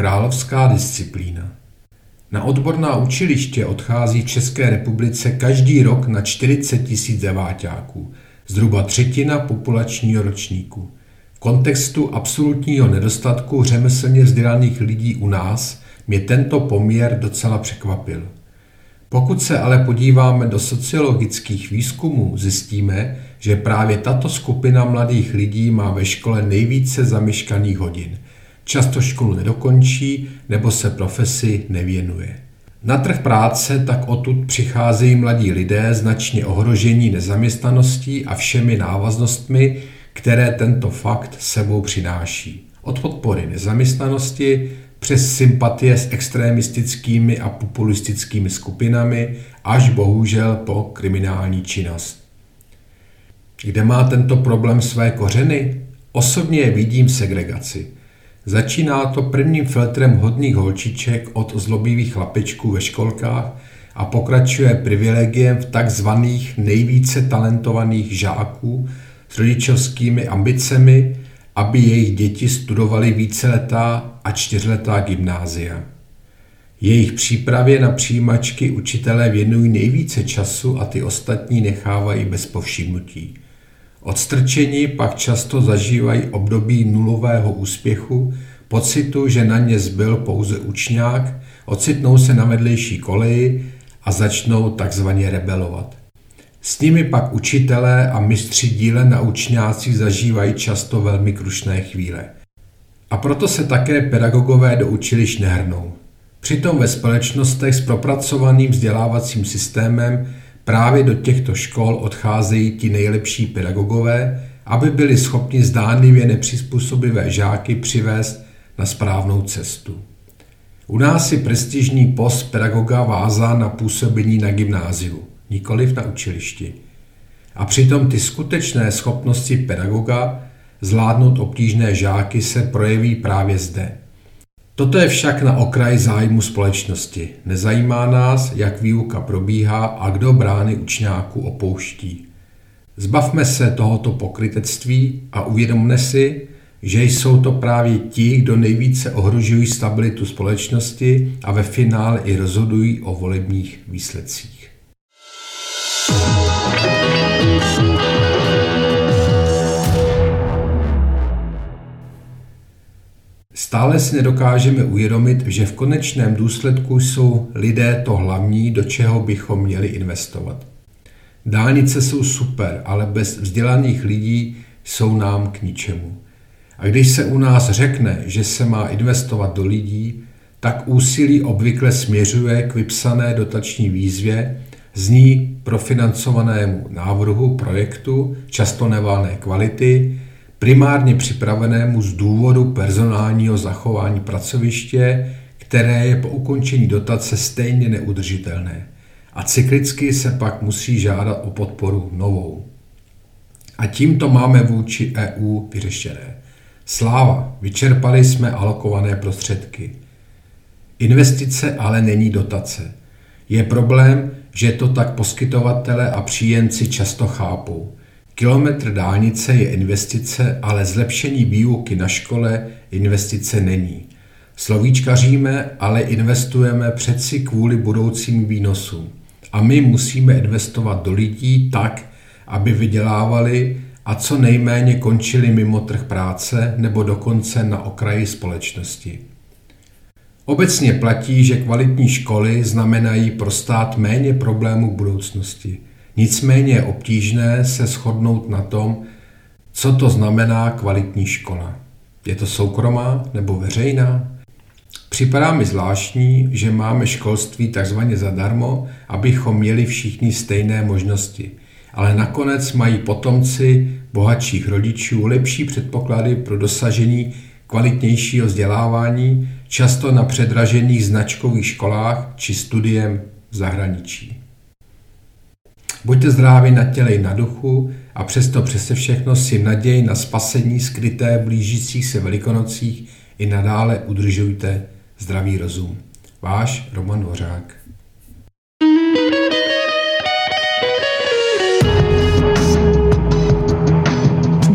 Královská disciplína. Na odborná učiliště odchází v České republice každý rok na 40 tisíc deváťáků, zhruba třetina populačního ročníku. V kontextu absolutního nedostatku řemeslně vzdělaných lidí u nás mě tento poměr docela překvapil. Pokud se ale podíváme do sociologických výzkumů, zjistíme, že právě tato skupina mladých lidí má ve škole nejvíce zameškaných hodin – často školu nedokončí nebo se profesi nevěnuje. Na trh práce tak odtud přicházejí mladí lidé značně ohrožení nezaměstnaností a všemi návaznostmi, které tento fakt sebou přináší. Od podpory nezaměstnanosti přes sympatie s extremistickými a populistickými skupinami až bohužel po kriminální činnost. Kde má tento problém své kořeny? Osobně vidím segregaci – Začíná to prvním filtrem hodných holčiček od zlobivých chlapečků ve školkách a pokračuje privilegiem v takzvaných nejvíce talentovaných žáků s rodičovskými ambicemi, aby jejich děti studovaly víceletá a čtyřletá gymnázia. Jejich přípravě na přijímačky učitelé věnují nejvíce času a ty ostatní nechávají bez povšimnutí. Odstrčení pak často zažívají období nulového úspěchu, pocitu, že na ně zbyl pouze učňák, ocitnou se na vedlejší koleji a začnou takzvaně rebelovat. S nimi pak učitelé a mistři díle na učňácích zažívají často velmi krušné chvíle. A proto se také pedagogové do učilišť nehrnou. Přitom ve společnostech s propracovaným vzdělávacím systémem Právě do těchto škol odcházejí ti nejlepší pedagogové, aby byli schopni zdánlivě nepřizpůsobivé žáky přivést na správnou cestu. U nás je prestižní post pedagoga vázán na působení na gymnáziu, nikoliv na učilišti. A přitom ty skutečné schopnosti pedagoga zvládnout obtížné žáky se projeví právě zde – Toto je však na okraji zájmu společnosti. Nezajímá nás, jak výuka probíhá a kdo brány učňáků opouští. Zbavme se tohoto pokrytectví a uvědomme si, že jsou to právě ti, kdo nejvíce ohrožují stabilitu společnosti a ve finále i rozhodují o volebních výsledcích. Stále si nedokážeme uvědomit, že v konečném důsledku jsou lidé to hlavní, do čeho bychom měli investovat. Dálnice jsou super, ale bez vzdělaných lidí jsou nám k ničemu. A když se u nás řekne, že se má investovat do lidí, tak úsilí obvykle směřuje k vypsané dotační výzvě, z ní profinancovanému návrhu projektu, často nevalné kvality, primárně připravenému z důvodu personálního zachování pracoviště, které je po ukončení dotace stejně neudržitelné a cyklicky se pak musí žádat o podporu novou. A tímto máme vůči EU vyřešené. Sláva, vyčerpali jsme alokované prostředky. Investice ale není dotace. Je problém, že to tak poskytovatele a příjemci často chápou. Kilometr dálnice je investice, ale zlepšení výuky na škole investice není. Slovíčkaříme, ale investujeme přeci kvůli budoucím výnosům. A my musíme investovat do lidí tak, aby vydělávali a co nejméně končili mimo trh práce nebo dokonce na okraji společnosti. Obecně platí, že kvalitní školy znamenají pro stát méně problémů k budoucnosti. Nicméně je obtížné se shodnout na tom, co to znamená kvalitní škola. Je to soukromá nebo veřejná? Připadá mi zvláštní, že máme školství takzvaně zadarmo, abychom měli všichni stejné možnosti. Ale nakonec mají potomci bohatších rodičů lepší předpoklady pro dosažení kvalitnějšího vzdělávání, často na předražených značkových školách či studiem v zahraničí. Buďte zdraví na těle i na duchu a přesto přese všechno si naději na spasení skryté blížících se velikonocích i nadále udržujte zdravý rozum. Váš Roman Dvořák.